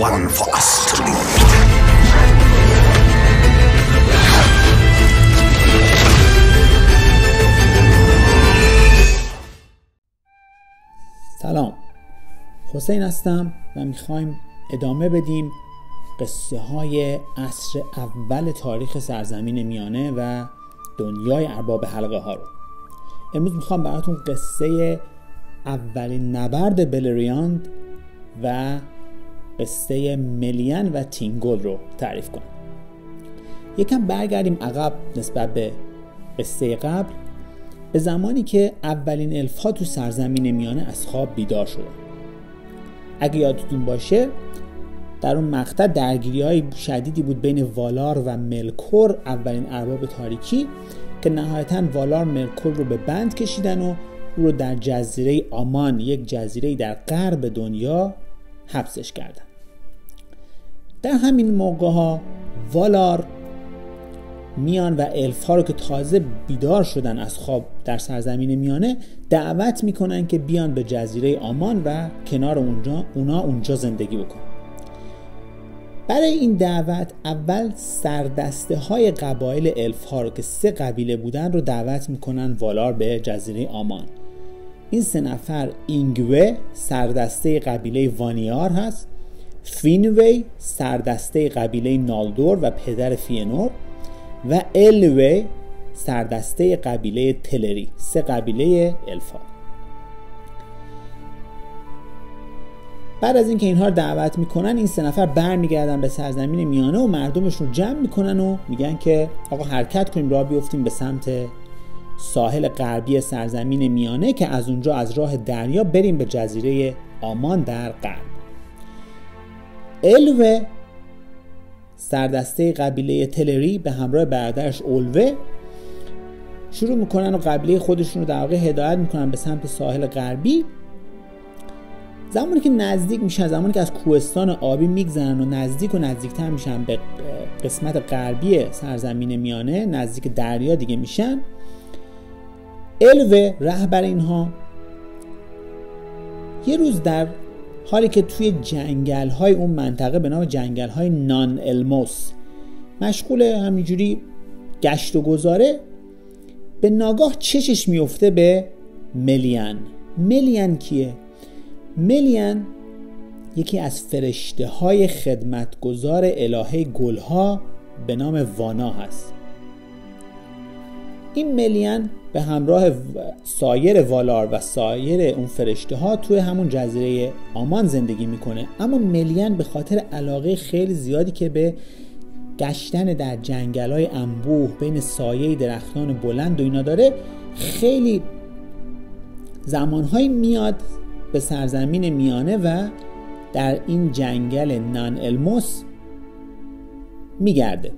one for us to lead. سلام حسین هستم و می‌خوایم ادامه بدیم قصه های عصر اول تاریخ سرزمین میانه و دنیای ارباب حلقه ها رو امروز می‌خوام براتون قصه اولین نبرد بلریاند و قصه ملین و تینگول رو تعریف کنم. یکم برگردیم عقب نسبت به قصه قبل. به زمانی که اولین الف ها تو سرزمین میانه از خواب بیدار شدن اگه یادتون باشه در اون مقطع درگیری های شدیدی بود بین والار و ملکور اولین ارباب تاریکی که نهایتا والار ملکور رو به بند کشیدن و او رو در جزیره آمان یک جزیره در غرب دنیا حبسش کردن. در همین موقع ها والار میان و الف ها رو که تازه بیدار شدن از خواب در سرزمین میانه دعوت می‌کنن که بیان به جزیره آمان و کنار اونجا اونا اونجا زندگی بکنن. برای این دعوت اول سردسته های قبایل الف ها رو که سه قبیله بودن رو دعوت می‌کنن والار به جزیره آمان. این سه نفر اینگوه سردسته قبیله وانیار هست. فینوی سردسته قبیله نالدور و پدر فینور و الوی سردسته قبیله تلری سه قبیله الفا. بعد از اینکه اینها رو دعوت می‌کنن این سه نفر برمیگردن به سرزمین میانه و مردمشون رو جمع می‌کنن و میگن که آقا حرکت کنیم راه بیفتیم به سمت ساحل غربی سرزمین میانه که از اونجا از راه دریا بریم به جزیره آمان در غرب. الوه سردسته قبیله تلری به همراه برادرش اولوه شروع می‌کنن و قبیله خودشون رو در واقع هدایت می‌کنن به سمت ساحل غربی. زمانی که نزدیک میشن زمانی که از کوهستان آبی میگذرن و نزدیک و نزدیکتر میشن به قسمت غربی سرزمین میانه نزدیک دریا دیگه میشن الوه رهبر اینها یه روز در حالی که توی جنگل های اون منطقه به نام جنگل های نان الموس مشغول همینجوری گشت و گذاره به ناگاه چشش میفته به ملیان ملیان کیه؟ ملیان یکی از فرشته های خدمتگزار الهه گلها به نام وانا هست این ملیان به همراه سایر والار و سایر اون فرشته ها توی همون جزیره آمان زندگی می‌کنه. اما ملیان به خاطر علاقه خیلی زیادی که به گشتن در جنگل های انبوه بین سایه درختان بلند و اینا داره خیلی زمانهایی میاد به سرزمین میانه و در این جنگل نان الموس میگرده.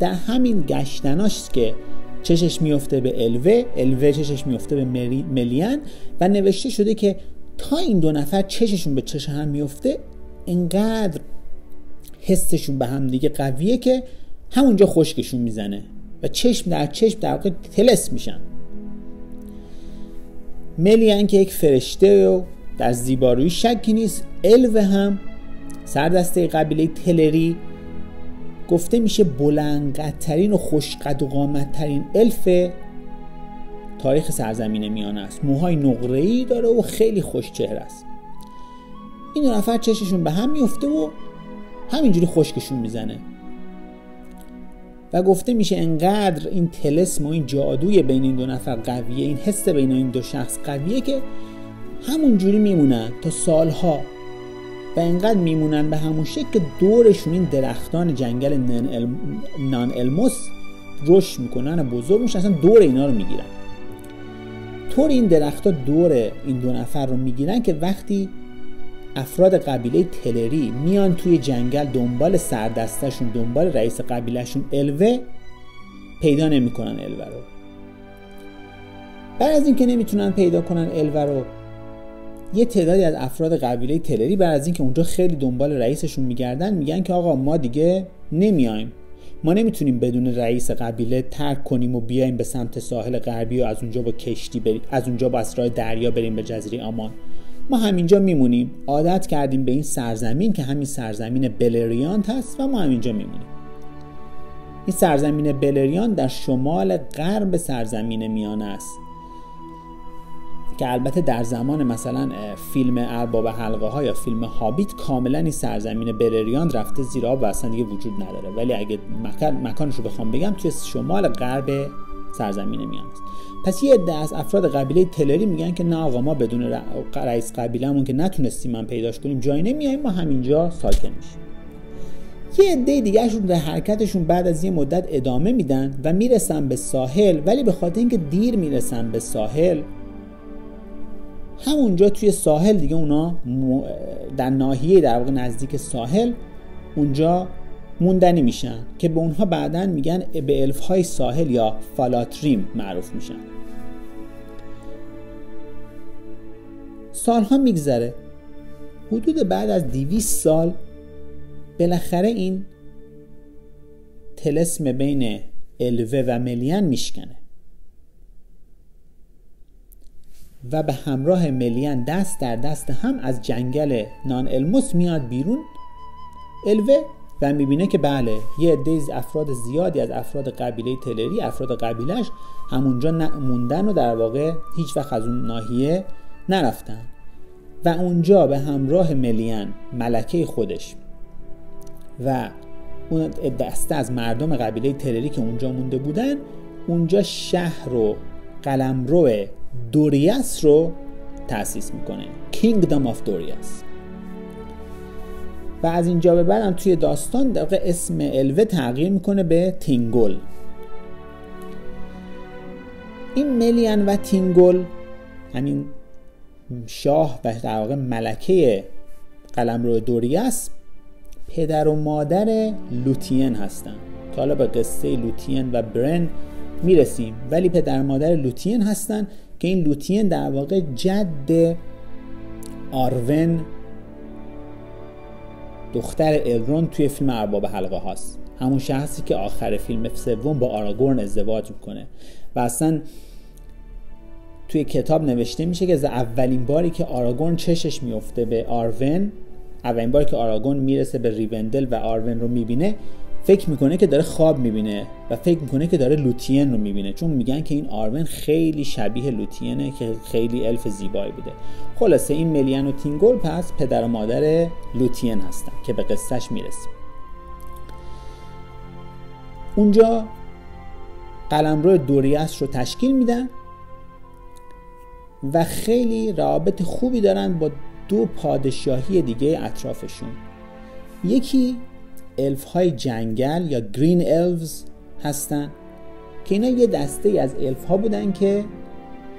در همین گشتناش که چشش میفته به الوه الوه چشش میفته به ملیان و نوشته شده که تا این دو نفر چششون به چش هم میفته انقدر حسشون به هم دیگه قویه که همونجا خشکشون می‌زنه و چشم در چشم در واقع تلس میشن. ملیان که یک فرشته و در زیبارویی شکی نیست الوه هم سردسته قبیله تلری گفته میشه بلندقدترین و خوشقد و قامتترین الف تاریخ سرزمین میانه است. موهای نقره‌ای داره و خیلی خوش چهره است. این دو نفر چششون به هم میفته و همینجوری خشکشون می‌زنه. و گفته میشه انقدر این تلسم و این جادوی بین این دو نفر قویه این حس بین این دو شخص قویه که همونجوری میمونن تا سالها و انقدر میمونن به همون شکل که دورشون این درختان جنگل نان الموس رشد می‌کنن و بزرگ میشن اصلا دور اینا رو می‌گیرن. طور این درختها دور این دو نفر رو می‌گیرن که وقتی افراد قبیله تلری میان توی جنگل دنبال سردستشون دنبال رئیس قبیلهشون الوه پیدا نمی‌کنن الوه رو. بعد از اینکه نمی‌تونن پیدا کنن الوه رو یه تعدادی از افراد قبیله تلری بعد از اینکه اونجا خیلی دنبال رئیسشون میگردن میگن که آقا ما دیگه نمیایم. ما نمی‌تونیم بدون رئیس قبیله ترک کنیم و بیایم به سمت ساحل غربی و از اونجا با کشتی بریم از اونجا با اسرای دریا بریم به جزیره آمان. ما همینجا میمونیم. عادت کردیم به این سرزمین که همین سرزمین بلریانت هست و ما همینجا میمونیم. این سرزمین بلریان در شمال غرب سرزمین میانه است. که البته در زمان مثلا فیلم ارباب حلقه ها یا فیلم هابیت کاملا این سرزمین بلریان رفته زیر آب و اصلا دیگه وجود نداره. ولی اگه مکان مکانش رو بخوام بگم توی شمال غرب سرزمین میان. است پس یه عده از افراد قبیله تلری میگن که نه آقا ما بدون رئیس قبیلهمون که نتونستیم من پیداش کنیم جایی نمیاییم ما همینجا ساکن میشیم. یه عده دیگهشون در حرکتشون بعد از یه مدت ادامه میدن و می‌رسن به ساحل ولی به خاطر اینکه دیر می‌رسن به ساحل همونجا توی ساحل دیگه اونا در ناحیه در واقع نزدیک ساحل اونجا موندنی میشن که به اونها بعدا میگن به الف های ساحل یا فالاتریم معروف میشن. سالها میگذره. حدود بعد از دیویس سال بالاخره این تلسم بین الوه و ملین میشکنه. و به همراه ملین دست در دست هم از جنگل نان الموس میاد بیرون. الوه و می‌بینه که بله یه عده افراد زیادی از افراد قبیله تلری افراد قبیلش همونجا موندن و در واقع هیچ وقت از اون ناحیه نرفتن. و اونجا به همراه ملین ملکه خودش. و اون دسته از مردم قبیله تلری که اونجا مونده بودن اونجا شهر و قلمرو دوریاس رو تأسیس می‌کنه. Kingdom of Dorias و از اینجا به بعدم توی داستان در اسم الوه تغییر می‌کنه به تینگول این ملین و تینگول همین شاه و در واقع ملکه قلمرو دوریاس پدر و مادر لوتین هستن. که حالا به قصه لوتین و برن می‌رسیم ولی پدر و مادر لوتین هستن که این لوتین در واقع جد آرون دختر الروند توی فیلم ارباب حلقه هاست. همون شخصی که آخر فیلم سوم با آراگورن ازدواج می‌کنه. و اصلا توی کتاب نوشته میشه که از اولین باری که آراگورن چشش میفته به آرون اولین باری که آراگورن می‌رسه به ریوندل و آرون رو می‌بینه فکر می‌کنه که داره خواب می‌بینه و فکر می‌کنه که داره لوتین رو می‌بینه چون میگن که این آرون خیلی شبیه لوتینه که خیلی الف زیبایی بوده. خلاصه این ملین و تینگول پس پدر و مادر لوتین هستن که به قصهش می‌رسیم. اونجا قلمرو دوریاس رو تشکیل میدن و خیلی روابط خوبی دارن با دو پادشاهی دیگه اطرافشون. یکی الف های جنگل یا گرین الفز هستن که اینا یه دسته از الف ها بودن که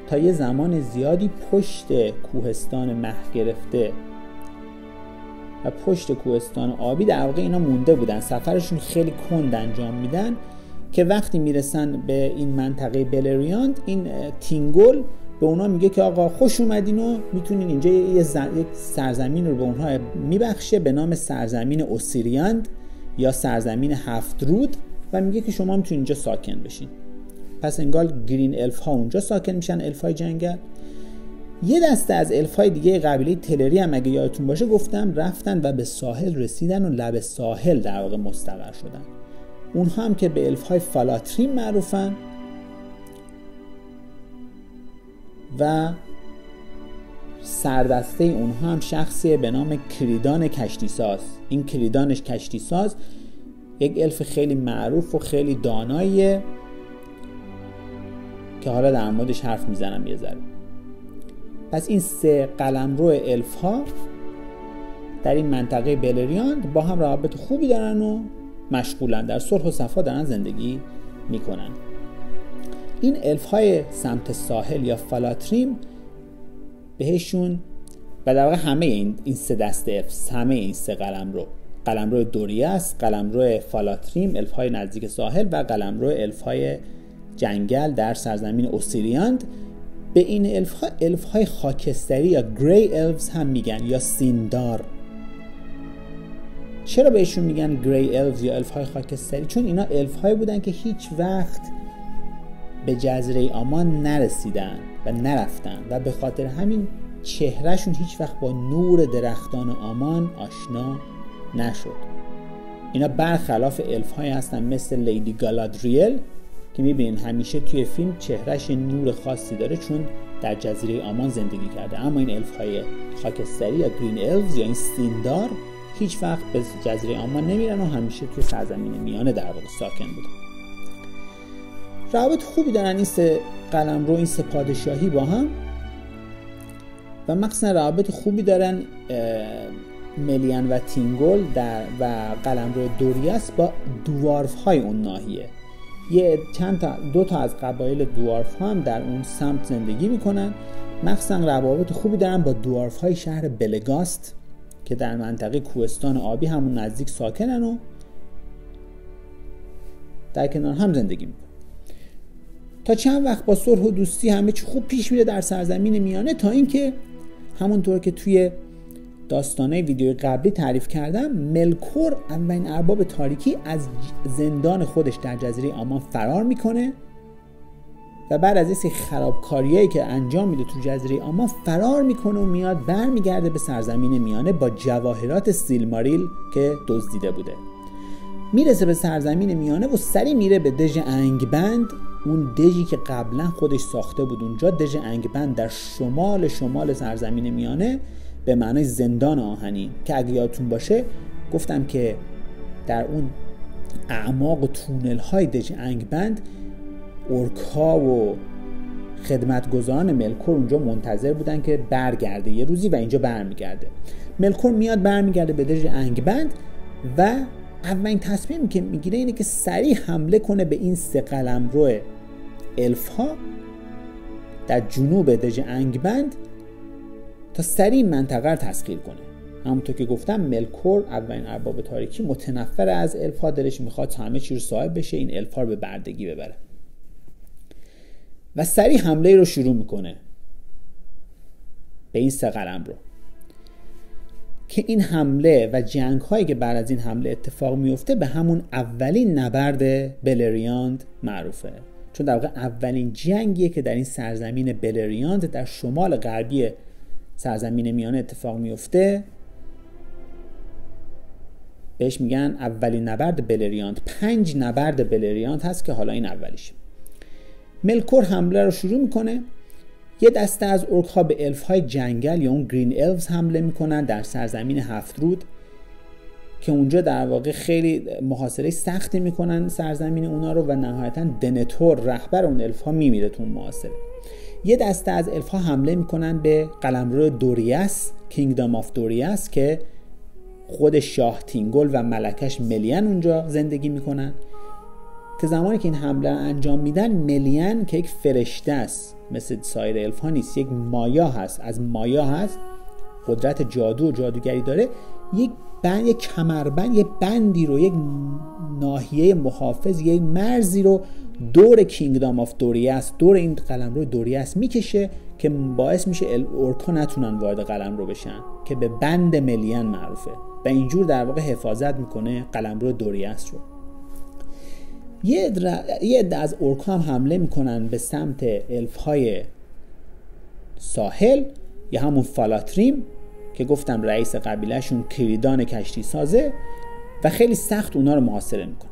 تا یه زمان زیادی پشت کوهستان مه گرفته و پشت کوهستان آبی در واقع اینا مونده بودن. سفرشون خیلی کند انجام میدن که وقتی می‌رسن به این منطقه بلریاند این تینگول به اونا میگه که آقا خوش اومدین و می‌تونین اینجا یه سرزمین رو به اونها میبخشه به نام سرزمین اوسیریاند یا سرزمین هفت رود و میگه که شما می‌تونین اینجا ساکن بشین. پس انگار گرین الف ها اونجا ساکن میشن الف های جنگل. یه دسته از الف های دیگه قبیله تلری هم اگه یادتون باشه گفتم رفتن و به ساحل رسیدن و لب ساحل در واقع مستقر شدن. اونها هم که به الف های فالاترین معروفن و سردسته اونها هم شخصی به نام کریدان کشتی ساز این کریدانش کشتی ساز یک الف خیلی معروف و خیلی داناییه که حالا در موردش حرف می‌زنم یه ذره. پس این سه قلمرو الف ها در این منطقه بلریاند با هم روابط خوبی دارن و مشغولن. در صلح و صفا دارن زندگی می‌کنن. این الف های سمت ساحل یا فالاتریم بهشون و در واقع همه این این سه دسته الف همه این سه قلم رو قلم رو دوریاس قلم رو فالاتریم الف های نزدیک ساحل و قلم رو الف های جنگل در سرزمین اوسیریاند به این الف ها الف های خاکستری یا گری الفز هم میگن یا سیندار. چرا بهشون میگن گری الفز یا الف های خاکستری؟ چون اینا الف های بودن که هیچ وقت به جزیره آمان نرسیدن و نرفتن و به خاطر همین چهرهشون هیچ وقت با نور درختان آمان آشنا نشد. اینا برخلاف الف های هستن مثل لیدی گالادریل که می‌بینین همیشه توی فیلم چهرهش نور خاصی داره چون در جزیره آمان زندگی کرده. اما این الف های خاکستری یا گرین الفز یا این سیندار هیچ وقت به جزیره آمان نمیرن و همیشه توی سرزمین میانه در واقع ساکن بودن. روابط خوبی دارن این سه قلم رو این سه پادشاهی با هم. و مخصوصا روابط خوبی دارن ملیان و تینگول در و قلمرو دوریاس با دوارف های اون ناحیه. یه چند تا دو تا از قبایل دوارف ها هم در اون سمت زندگی می‌کنن. مخصوصا روابط خوبی دارن با دوارف های شهر بلگاست که در منطقه کوهستان آبی همون نزدیک ساکنن و در کنار هم زندگی می‌کنن. تا چند وقت با صلح و دوستی همه چی خوب پیش میره در سرزمین میانه تا اینکه همونطور که توی داستانه ویدیو قبلی تعریف کردم ملکور اولین ارباب تاریکی از زندان خودش در جزیره آمان فرار می‌کنه و بعد از این خرابکاریایی که انجام میده تو جزیره آمان فرار می‌کنه و میاد برمیگرده به سرزمین میانه با جواهرات سیلماریل که دزدیده بوده. می‌رسه به سرزمین میانه و سری میره به دژ انگبند. اون دژی که قبلا خودش ساخته بود اونجا دژ انگبند در شمال شمال سرزمین میانه به معنای زندان آهنی. که اگه یادتون باشه گفتم که در اون اعماق و تونل های دژ انگبند اورکا و خدمتگزاران ملکور اونجا منتظر بودن که برگرده یه روزی و اینجا برمیگرده. ملکور میاد برمیگرده به دژ انگبند و اولین تصمیم که می‌گیره اینه که سریع حمله کنه به این سه قلمرو الف ها در جنوب دژ انگبند تا سریع منطقه رو تسخیر کنه. همونطور که گفتم ملکور اولین ارباب تاریکی متنفر از الفا دلش می‌خواد همه چی رو صاحب بشه این الفا رو به بردگی ببره. و سریع حمله رو شروع می‌کنه به این سه قلم رو. که این حمله و جنگ هایی که بعد از این حمله اتفاق میفته به همون اولین نبرد بلریاند معروفه. چون در واقع اولین جنگیه که در این سرزمین بلریاند در شمال غربی سرزمین میانه اتفاق میفته بهش میگن اولین نبرد بلریاند. پنج نبرد بلریاند هست که حالا این اولیش ملکور حمله رو شروع می‌کنه. یه دسته از ارک ها به الف های جنگل یا اون Green Elves حمله می‌کنن در سرزمین هفت رود که اونجا در واقع خیلی محاصره سختی می‌کنن سرزمین اونا رو و نهایتا دنتور رهبر اون الف ها میمیره تو اون محاصره. یه دسته از الف ها حمله می‌کنن به قلمرو دوریاس Kingdom of Doriath که خود شاه تینگل و ملکش ملین اونجا زندگی می‌کنن. که زمانی که این حمله انجام میدن ملین که یک فرشته است. مثل سایر الف ها نیست. یک مایا هست. از مایا هست. قدرت جادو و جادوگری داره. یک بند یک کمربند یک بندی رو یک ناحیه محافظ یک مرزی رو دور کینگدام آف دوریاس دور این قلم رو دوریاس می‌کشه که باعث میشه اورکا نتونن وارد قلم رو بشن که به بند ملین معروفه. و اینجور در واقع حفاظت می‌کنه قلم رو دوریاس رو. یه عده از اورکا هم حمله می‌کنن به سمت الف های ساحل یا همون فالاتریم که گفتم رئیس قبیلهشون کریدان کشتی سازه و خیلی سخت اونا رو محاصره می‌کنه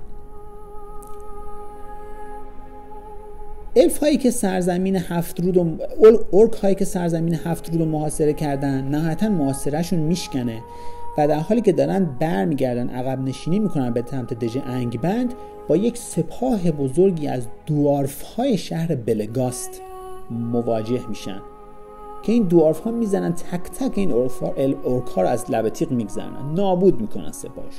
الف هایی که سرزمین هفت رود و اورک هایی که سرزمین هفت رود رو محاصره کردن نهایتا محاصرهشون میشکنه. و در حالی که دارن برمیگردن عقب نشینی می‌کنن به سمت دژ انگبند با یک سپاه بزرگی از دوارف های شهر بلگاست مواجه میشن. که این دوارف ها می‌زنن تک تک این اورک ها رو از لب تیغ میگذرنن نابود می‌کنن سپاهش.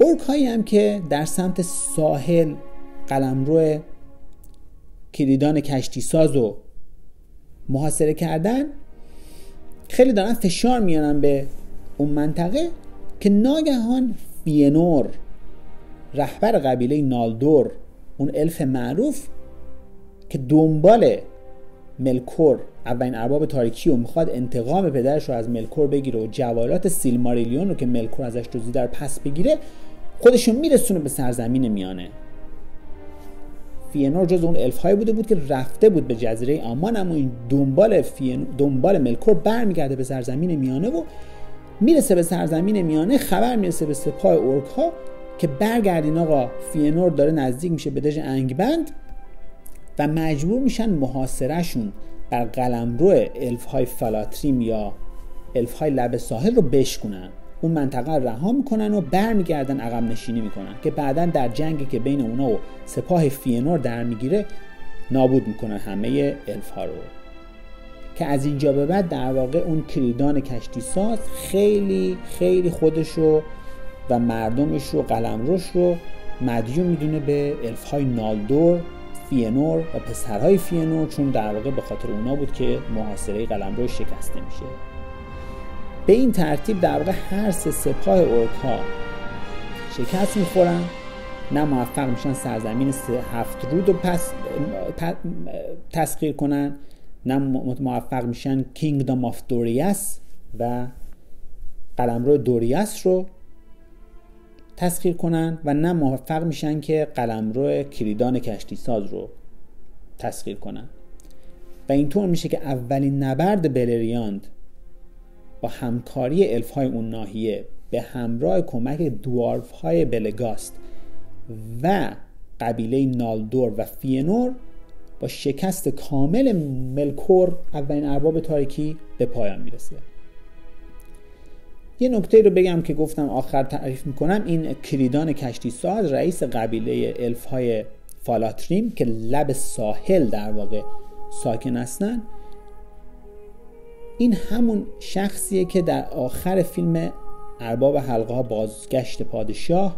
اورک هایی هم که در سمت ساحل قلمرو کلیدان کشتی ساز و محاصره کردن خیلی دارن فشار میانن به اون منطقه که ناگهان فینور رهبر قبیله نالدور اون الف معروف که دنبال ملکور اولین ارباب تاریکی و می‌خواد انتقام پدرش رو از ملکور بگیره و جواهرات سیلماریلیون رو که ملکور ازش دزدیده در پس بگیره خودشون میرسونه به سرزمین میانه. فینور جز اون الف هایی بوده بود که رفته بود به جزیره آمان اما این دنبال فین... دنبال ملکور برمیگرده به سرزمین میانه و می‌رسه به سرزمین میانه. خبر می‌رسه به سپاه اورک ها که برگردین آقا فینور داره نزدیک میشه به دژ انگبند و مجبور میشن محاصرهشون بر قلمرو الف های فلاتریم یا الف های لب ساحل رو بشکنن اون منطقه رو رها می‌کنن و برمیگردن عقب نشینی می‌کنن که بعدا در جنگی که بین اونا و سپاه فینور در می‌گیره نابود می‌کنن همه الف رو. که از اینجا به بعد در واقع اون کریدان کشتی ساز خیلی خیلی خودش رو و مردمش رو قلمروش رو مدیون می‌دونه به الف های نالدور فینور و پسرهای فینور چون در واقع به خاطر اونا بود که محاصره قلمرو شکسته میشه. به این ترتیب در واقع هر سه سپاه اورک ها شکست می‌خورن نه موفق میشن سرزمین هفت رود رو پس تسخیر کنن نه موفق میشن کینگدام آف دوریاس و قلمرو دوریاس رو تسخیر کنن و نه موفق میشن که قلمرو کلیدان کشتی ساز رو تسخیر کنن. و اینطور میشه که اولین نبرد بلریاند با همکاری الف های اون ناحیه به همراه کمک دوارف های بلگاست و قبیله نالدور و فینور با شکست کامل ملکور اولین ارباب تاریکی به پایان می‌رسه. یه نکته رو بگم که گفتم آخر تعریف می‌کنم. این کریدان کشتی ساز رئیس قبیله الف های فالاتریم که لب ساحل در واقع ساکن هستن این همون شخصیه که در آخر فیلم ارباب حلقه بازگشت پادشاه.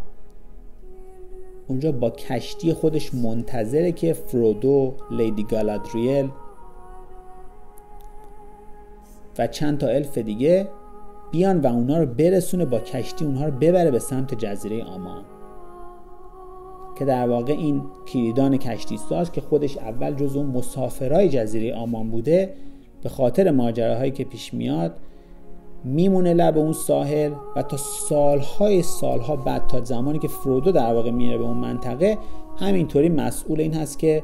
اونجا با کشتی خودش منتظره که فرودو لیدی گالادریل و چند تا الف دیگه بیان و اونا رو برسونه با کشتی اونها رو ببره به سمت جزیره آمان. که در واقع این کلیدان کشتی ساز که خودش اول جزو مسافرای جزیره آمان بوده به خاطر ماجراهایی که پیش میاد میمونه لب اون ساحل و تا سالهای سالها بعد تا زمانی که فرودو در واقع میره به اون منطقه همینطوری مسئول این هست که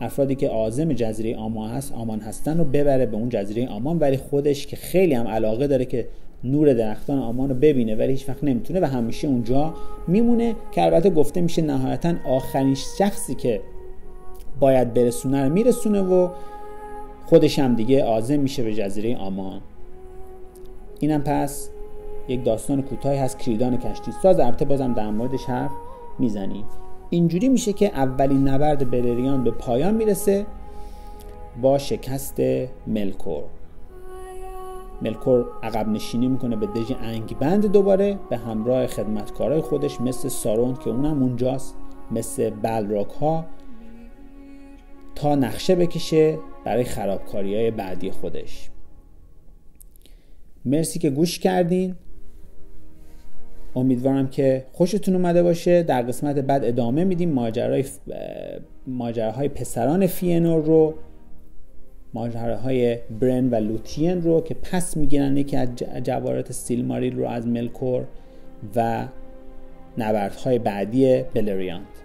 افرادی که عازم جزیره آمان هست آمان هستن رو ببره به اون جزیره آمان ولی خودش که خیلی هم علاقه داره که نور درختان آمان رو ببینه ولی هیچ وقت نمی‌تونه و همیشه اونجا میمونه که البته گفته میشه نهایتا آخرین شخصی که باید برسونه رو میرسونه و خودش هم دیگه عازم میشه به جزیره آمان. اینم پس یک داستان کوتاهی هست کریدان کشتی. ساز البته بازم در موردش حرف می‌زنیم. اینجوری میشه که اولین نبرد بلریان به پایان می‌رسه با شکست ملکور. ملکور عقب نشینی می‌کنه به دژ انگبند دوباره به همراه خدمتکارای خودش مثل ساروند که اونم اونجاست مثل بلراک ها تا نقشه بکشه برای خرابکاری های بعدی خودش. مرسی که گوش کردین. امیدوارم که خوشتون اومده باشه. در قسمت بعد ادامه میدیم. ماجرای ماجراهای پسران فینور رو ماجراهای برن و لوتین رو که پس می‌گیرن. یکی از جواهرات سیلماریل رو از ملکور و نبردهای بعدی بلریاند